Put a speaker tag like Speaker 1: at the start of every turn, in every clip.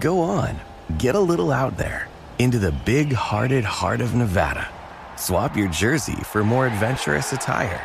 Speaker 1: Go on, get a little out there into the big hearted heart of Nevada. Swap your jersey for more adventurous attire.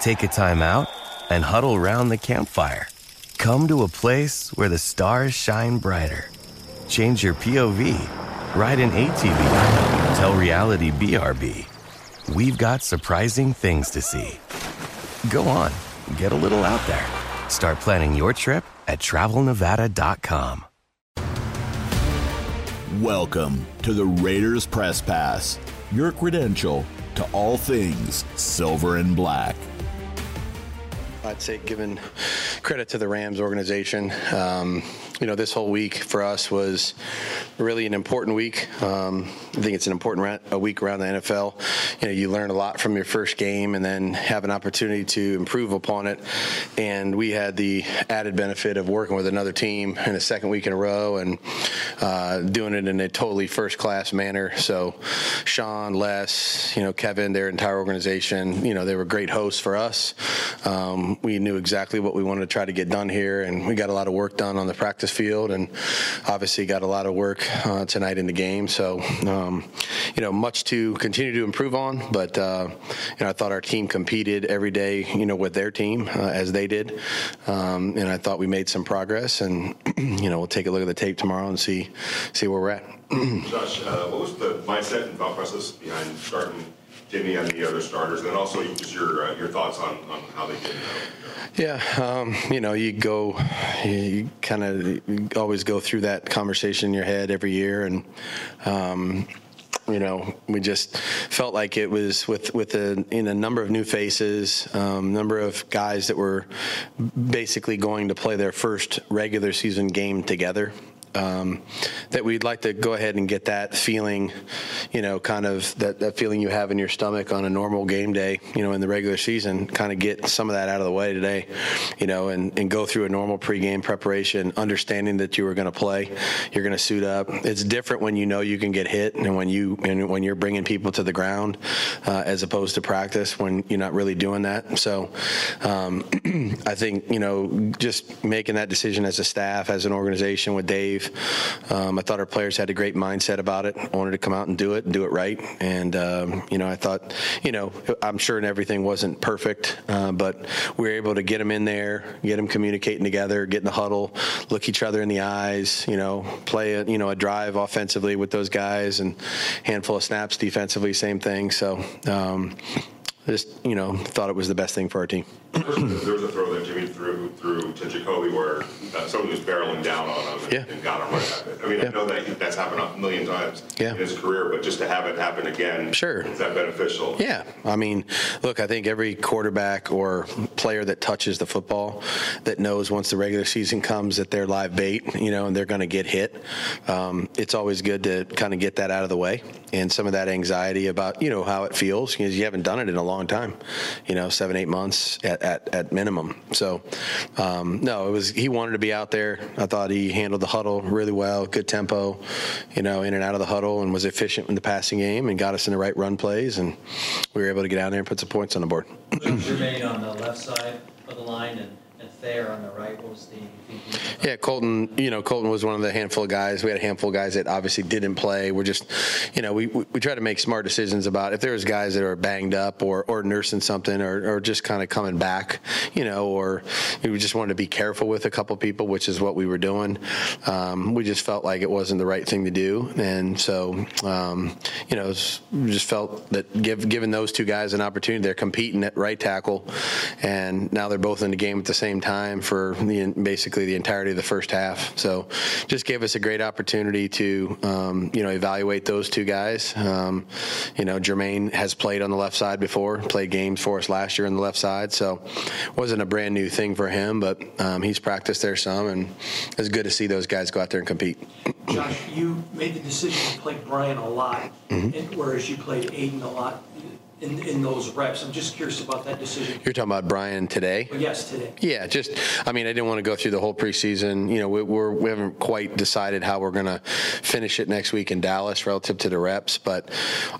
Speaker 1: Take a time out and huddle round the campfire. Come to a place where the stars shine brighter. Change your POV. Ride an ATV. Tell reality BRB. We've got surprising things to see. Go on, get a little out there. Start planning your trip at travelnevada.com.
Speaker 2: Welcome to the Raiders Press Pass, your credential to all things silver and black.
Speaker 3: I'd say giving credit to the Rams organization. Um, you know, this whole week for us was really an important week. Um, I think it's an important a week around the NFL. You know, you learn a lot from your first game and then have an opportunity to improve upon it. And we had the added benefit of working with another team in the second week in a row and uh, doing it in a totally first class manner. So, Sean, Les, you know, Kevin, their entire organization, you know, they were great hosts for us. Um, we knew exactly what we wanted to try to get done here, and we got a lot of work done on the practice field, and obviously got a lot of work uh, tonight in the game. So, um, you know, much to continue to improve on, but uh, you know, I thought our team competed every day, you know, with their team uh, as they did, um, and I thought we made some progress. And you know, we'll take a look at the tape tomorrow and see see where we're at.
Speaker 4: Josh, uh, what was the mindset and thought process behind starting Jimmy and the other starters, and also just your uh, your thoughts on, on how they did?
Speaker 3: Yeah, um, you know, you go, you kind of always go through that conversation in your head every year, and um, you know, we just felt like it was with with a in a number of new faces, um, number of guys that were basically going to play their first regular season game together um, that we'd like to go ahead and get that feeling, you know, kind of that, that feeling you have in your stomach on a normal game day, you know, in the regular season, kind of get some of that out of the way today, you know, and, and go through a normal pregame preparation, understanding that you were going to play, you're going to suit up. It's different when you know you can get hit and when you and when you're bringing people to the ground uh, as opposed to practice when you're not really doing that. So um, I think you know just making that decision as a staff, as an organization with Dave um, I thought our players had a great mindset about it. Wanted to come out and do it and do it right. And um, you know, I thought, you know, I'm sure everything wasn't perfect, uh, but we were able to get them in there, get them communicating together, get in the huddle, look each other in the eyes. You know, play a you know a drive offensively with those guys and handful of snaps defensively, same thing. So. Um, just you know thought it was the best thing for our team.
Speaker 4: there was a throw that Jimmy threw through to Jakobi where uh, someone was barreling down on him and,
Speaker 3: Yeah.
Speaker 4: and got him right at it. I mean,
Speaker 3: Yeah.
Speaker 4: I know that that's happened a million times
Speaker 3: Yeah.
Speaker 4: in his career, but just to have it happen again,
Speaker 3: Sure.
Speaker 4: is that beneficial?
Speaker 3: Yeah, I mean, look, I think every quarterback or player that touches the football that knows once the regular season comes that they're live bait, you know, and they're going to get hit. Um, it's always good to kind of get that out of the way and some of that anxiety about you know how it feels because you haven't done it in a long time, you know, seven eight months at at, at minimum. So, um, no, it was he wanted to be out there. I thought he handled the huddle really well, good tempo, you know, in and out of the huddle, and was efficient in the passing game and got us in the right run plays, and we were able to get out there and put some points on the board.
Speaker 5: Jermaine on the left side of the line and, Thayer on the right. What was the?
Speaker 3: Yeah, Kolton, you know, Kolton was one of the handful of guys. We had a handful of guys that obviously didn't play. We're just, you know, we, we, we try to make smart decisions about if there was guys that are banged up or, or nursing something or, or just kind of coming back, you know, or we just wanted to be careful with a couple people, which is what we were doing. Um, we just felt like it wasn't the right thing to do. And so, um, you know, we just felt that give, given those two guys an opportunity, they're competing at right tackle, and now they're both in the game at the same time for the, basically the entirety of the first half. So, just gave us a great opportunity to, um, you know, evaluate those two guys. Um, you know, Jermaine has played on the left side before, played games for us last year on the left side, so wasn't a brand new thing for him, but um, he's practiced there some, and it's good to see those guys go out there and compete.
Speaker 6: Josh, you made the decision to play Brian a lot, and- whereas you played Aidan a lot. In, in those reps. I'm just curious about that decision.
Speaker 3: You're talking about Brian today?
Speaker 6: Yes, today.
Speaker 3: Yeah, just, I mean, I didn't want to go through the whole preseason. You know, we, we're, we haven't quite decided how we're going to finish it next week in Dallas relative to the reps. But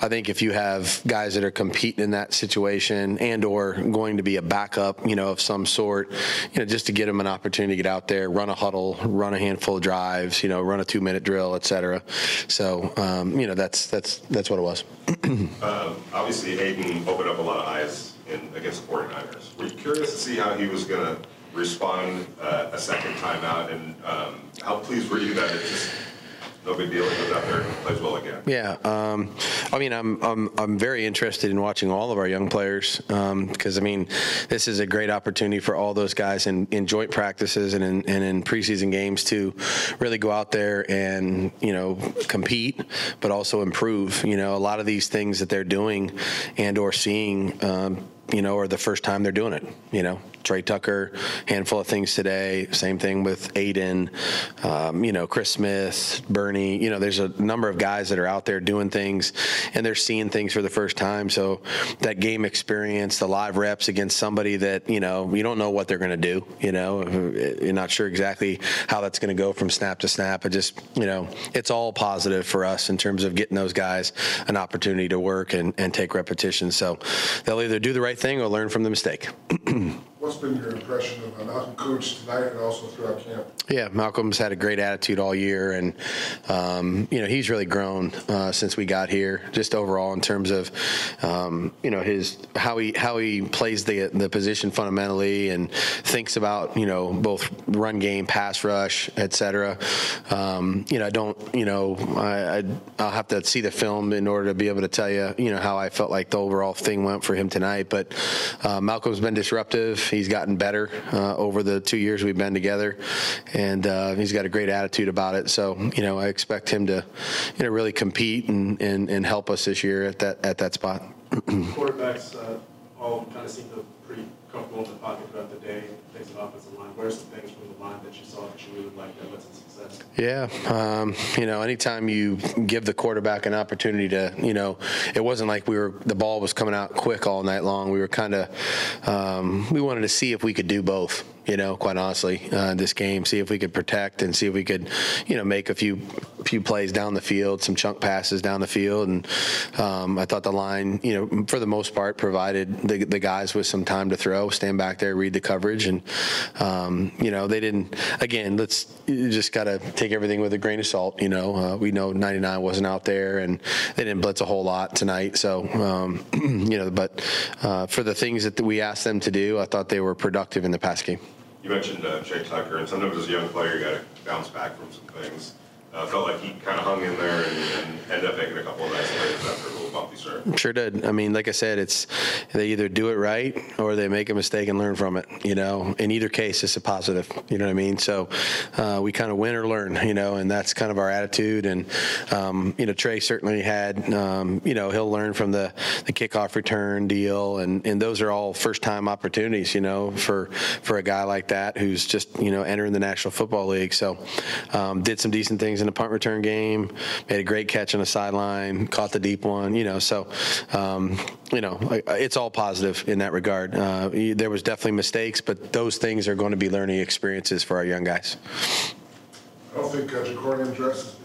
Speaker 3: I think if you have guys that are competing in that situation and or going to be a backup, you know, of some sort, you know, just to get them an opportunity to get out there, run a huddle, run a handful of drives, you know, run a two minute drill, et cetera. So, um, you know, that's, that's, that's what it was.
Speaker 4: Um, Obviously, Aidan opened up a lot of eyes in, against the 49ers. Were you curious to see how he was going to respond uh, a second time out? And um, how pleased were you that it just no big deal, he goes out there plays well again?
Speaker 3: Yeah, um, I mean, I'm, I'm I'm very interested in watching all of our young players because I mean, this is a great opportunity for all those guys in, in joint practices and in, and in preseason games to really go out there and you know compete, but also improve. You know, a lot of these things that they're doing and or seeing. Um, you know, are the first time they're doing it. You know, Tre Tucker, handful of things today. Same thing with Aidan, um, you know, Chris Smith, Bernie. You know, there's a number of guys that are out there doing things and they're seeing things for the first time. So that game experience, the live reps against somebody that, you know, you don't know what they're going to do. You know, you're not sure exactly how that's going to go from snap to snap. It just, you know, it's all positive for us in terms of getting those guys an opportunity to work and, and take repetition. So they'll either do the right thing or learn from the mistake.
Speaker 7: What's been your impression of Malcolm Koonce tonight and also throughout camp?
Speaker 3: Yeah, Malcolm's had a great attitude all year, and um, you know he's really grown uh, since we got here. Just overall in terms of um, you know his how he how he plays the the position fundamentally and thinks about you know both run game, pass rush, etc. Um, you know I don't you know I, I I'll have to see the film in order to be able to tell you you know how I felt like the overall thing went for him tonight. But uh, Malcolm's been disruptive. He's gotten better uh, over the two years we've been together, and uh, he's got a great attitude about it. So you know, I expect him to, you know, really compete and, and, and help us this year at that at that spot.
Speaker 8: quarterbacks uh, all kind of seem to pretty comfortable in the pocket throughout the day, things of offensive line. Where's some things from the line that you saw that you really liked that?
Speaker 3: Yeah, um, you know, anytime you give the quarterback an opportunity to, you know, it wasn't like we were the ball was coming out quick all night long. We were kind of um, we wanted to see if we could do both. You know, quite honestly, uh, this game, see if we could protect and see if we could, you know, make a few few plays down the field, some chunk passes down the field, and um, I thought the line, you know, for the most part, provided the, the guys with some time to throw, stand back there, read the coverage, and um, you know, they didn't. Again, let's just got to take everything with a grain of salt. You know, uh, we know 99 wasn't out there, and they didn't blitz a whole lot tonight. So, um, you know, but uh, for the things that we asked them to do, I thought they were productive in the pass game.
Speaker 4: Mentioned uh, Tre Tucker, and sometimes as a young player, you got to bounce back from some things. Uh, felt like he kind of hung in there and, and ended up making a couple of nice plays after a little bumpy start.
Speaker 3: Sure did. I mean, like I said, it's they either do it right or they make a mistake and learn from it. You know, in either case, it's a positive. You know what I mean? So uh, we kind of win or learn. You know, and that's kind of our attitude. And um, you know, Tre certainly had. Um, you know, he'll learn from the the kickoff return deal, and and those are all first time opportunities. You know, for for a guy like that who's just you know entering the National Football League. So um, did some decent things in the punt return game. Made a great catch on the sideline. Caught the deep one. You know, so um, you know it's all positive in that regard. Uh, there was definitely mistakes, but those things are going to be learning experiences for our young guys.
Speaker 7: I don't think uh, Jacornian Dress,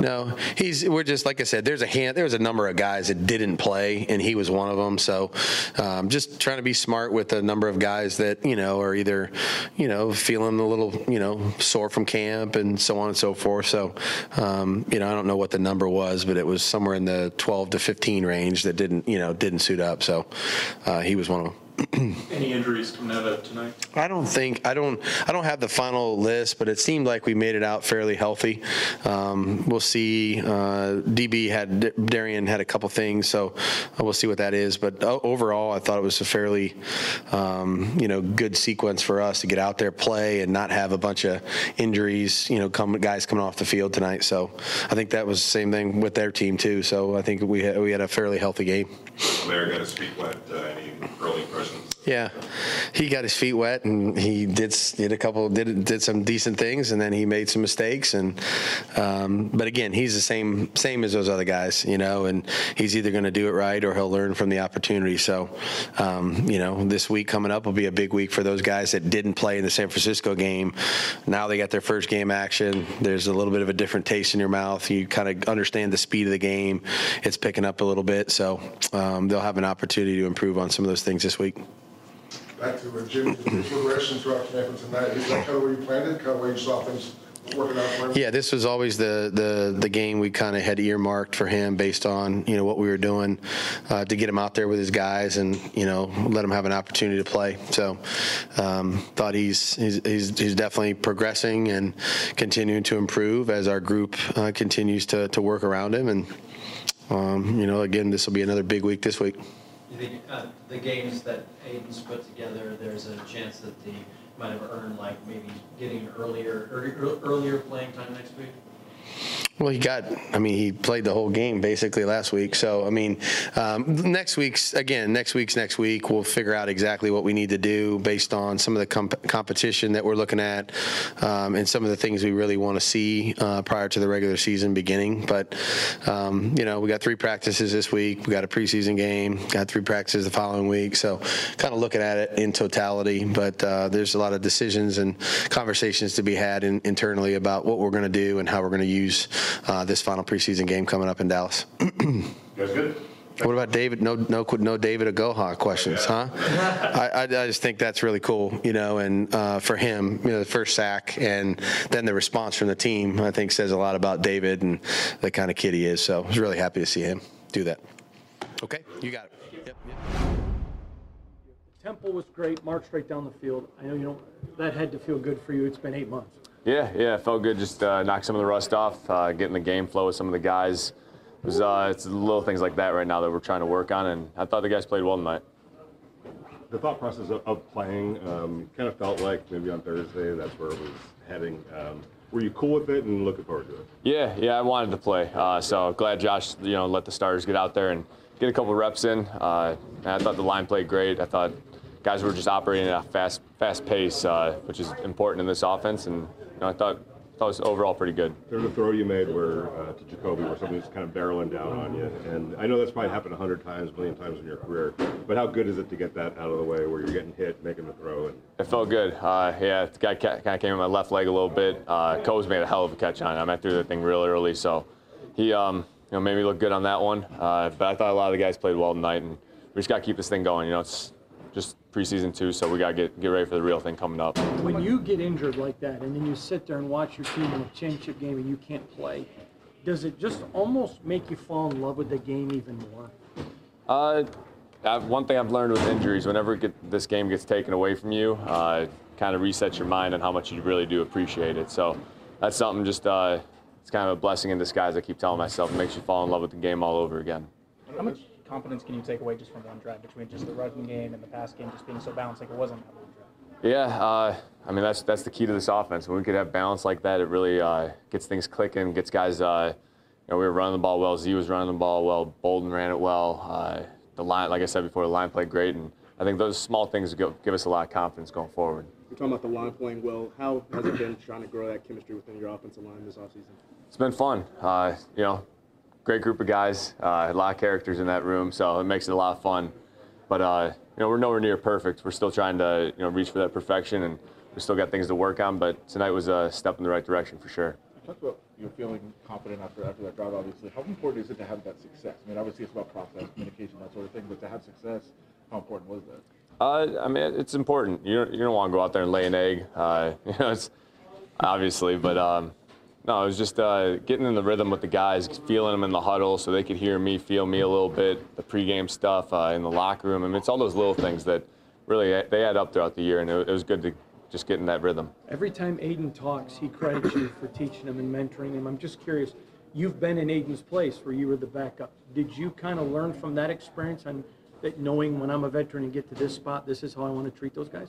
Speaker 3: No, he's. We're just like I said. There's a hand. There was a number of guys that didn't play, and he was one of them. So, um, just trying to be smart with a number of guys that you know are either, you know, feeling a little, you know, sore from camp and so on and so forth. So, um, you know, I don't know what the number was, but it was somewhere in the 12 to 15 range that didn't, you know, didn't suit up. So, uh, he was one of them.
Speaker 8: Any injuries coming out of tonight?
Speaker 3: I don't think I don't I don't have the final list, but it seemed like we made it out fairly healthy. Um, we'll see. Uh, DB had Darian had a couple things, so we'll see what that is. But overall, I thought it was a fairly um, you know good sequence for us to get out there, play, and not have a bunch of injuries. You know, come guys coming off the field tonight. So I think that was the same thing with their team too. So I think we had, we had a fairly healthy game.
Speaker 4: Larry got to speak what uh, any early impressions
Speaker 3: Yeah, he got his feet wet and he did did a couple did did some decent things and then he made some mistakes and um, but again he's the same same as those other guys you know and he's either going to do it right or he'll learn from the opportunity. So um, you know this week coming up will be a big week for those guys that didn't play in the San Francisco game. Now they got their first game action. There's a little bit of a different taste in your mouth. You kind of understand the speed of the game. It's picking up a little bit. So um, they'll have an opportunity to improve on some of those things this week
Speaker 7: back to Jim, the progression throughout camp tonight, is that kind of where you planned it, kind of where you saw things?
Speaker 3: Yeah, this was always the the the game we kind of had earmarked for him based on you know what we were doing uh, to get him out there with his guys and you know let him have an opportunity to play. So um, thought he's, he's he's he's definitely progressing and continuing to improve as our group uh, continues to to work around him and um, you know again this will be another big week this week.
Speaker 5: You think uh, the games that Aidan's put together, there's a chance that he might have earned like maybe getting earlier, earlier playing time next week?
Speaker 3: Well, he got, I mean, he played the whole game basically last week. So, I mean, um, next week's, again, next week's next week, we'll figure out exactly what we need to do based on some of the comp- competition that we're looking at um, and some of the things we really want to see uh, prior to the regular season beginning. But, um, you know, we got three practices this week. We got a preseason game, got three practices the following week. So, kind of looking at it in totality. But uh, there's a lot of decisions and conversations to be had in, internally about what we're going to do and how we're going to use uh, this final preseason game coming up in Dallas.
Speaker 4: You guys good?
Speaker 3: What about David? No, no, no David Agoha questions, huh? I, I, I just think that's really cool, you know, and uh, for him, you know, the first sack and then the response from the team, I think says a lot about David and the kind of kid he is. So I was really happy to see him do that. Okay, you got it. Yep, yep.
Speaker 6: Tempo was great, marched right down the field. I know you don't, that had to feel good for you. It's been eight months.
Speaker 9: Yeah, yeah, it felt good. Just uh, knock some of the rust off, uh, getting the game flow with some of the guys. It was uh, it's little things like that right now that we're trying to work on, and I thought the guys played well tonight.
Speaker 10: The thought process of, of playing um, kind of felt like maybe on Thursday that's where it was heading. Um, were you cool with it and looking forward to it?
Speaker 9: Yeah, yeah, I wanted to play, uh, so glad Josh, you know, let the starters get out there and get a couple reps in. Uh, I thought the line played great. I thought guys were just operating at a fast, fast pace, uh, which is important in this offense, and you know, I thought thought it was overall pretty good.
Speaker 10: There's a throw you made where uh, to Jakobi where somebody's kind of barreling down on you, and I know that's probably happened a hundred times, a million times in your career. But how good is it to get that out of the way where you're getting hit, making the throw? And
Speaker 9: It felt good. Uh, yeah, the guy kind of came in my left leg a little bit. Uh, Coase made a hell of a catch on it. I mean, I threw the thing real early, so he um, you know made me look good on that one. Uh, but I thought a lot of the guys played well tonight, and we just got to keep this thing going. You know, it's preseason too, so we got to get get ready for the real thing coming up.
Speaker 6: When you get injured like that, and then you sit there and watch your team in a championship game and you can't play, does it just almost make you fall in love with the game even more?
Speaker 9: Uh, I've, one thing I've learned with injuries, whenever get, this game gets taken away from you, uh, kind of resets your mind on how much you really do appreciate it. So that's something just uh, it's kind of a blessing in disguise. I keep telling myself it makes you fall in love with the game all over again.
Speaker 11: How much confidence can you take away just from one drive between just the running game and the pass game just being so balanced like it wasn't that one drive?
Speaker 9: Yeah, uh, I mean that's that's the key to this offense. When we could have balance like that, it really uh, gets things clicking, gets guys. Uh, you know, we were running the ball well. Z was running the ball well. Bolden ran it well. Uh, the line, like I said before, the line played great, and I think those small things give, give us a lot of confidence going forward.
Speaker 8: You're talking about the line playing well. How has it been trying to grow that chemistry within your offensive line this offseason?
Speaker 9: It's been fun. Uh, you know, great group of guys, uh, a lot of characters in that room, so it makes it a lot of fun. But uh, you know, we're nowhere near perfect. We're still trying to you know reach for that perfection, and we still got things to work on. But tonight was a step in the right direction for sure.
Speaker 12: You talked about you're feeling confident after after that drive. Obviously, how important is it to have that success? I mean, obviously it's about process, communication, that sort of thing. But to have success, how important was that?
Speaker 9: Uh, I mean, it's important. You don't, you don't want to go out there and lay an egg. Uh, you know, it's obviously, but um, no, it was just uh, getting in the rhythm with the guys, feeling them in the huddle so they could hear me, feel me a little bit. The pregame stuff uh, in the locker room. I mean, it's all those little things that really they add up throughout the year, and it, it was good to just get in that rhythm.
Speaker 6: Every time Aidan talks, he credits you for teaching him and mentoring him. I'm just curious. You've been in Aidan's place where you were the backup. Did you kind of learn from that experience and that knowing when I'm a veteran and get to this spot, this is how I want to treat those guys?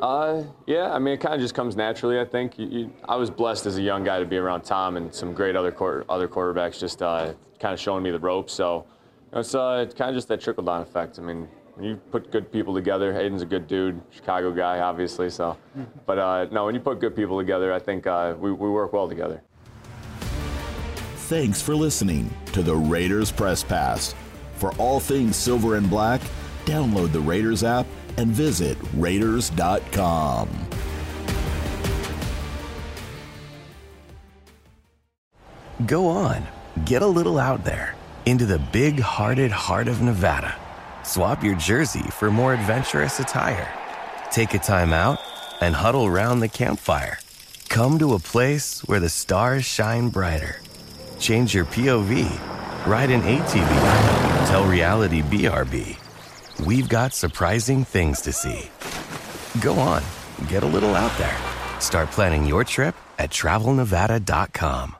Speaker 9: Uh, yeah, I mean, it kind of just comes naturally. I think you, you, I was blessed as a young guy to be around Tom and some great other quarter, other quarterbacks, just uh, kind of showing me the ropes. So you know, it's uh, kind of just that trickle down effect. I mean, when you put good people together, Aidan's a good dude, Chicago guy, obviously. So, but uh, no, when you put good people together, I think uh, we, we work well together.
Speaker 2: Thanks for listening to the Raiders Press Pass. For all things silver and black, download the Raiders app and visit Raiders.com.
Speaker 1: Go on, get a little out there into the big hearted heart of Nevada. Swap your jersey for more adventurous attire. Take a time out and huddle round the campfire. Come to a place where the stars shine brighter. Change your POV, ride an ATV, tell reality BRB. We've got surprising things to see. Go on, get a little out there. Start planning your trip at travelnevada.com.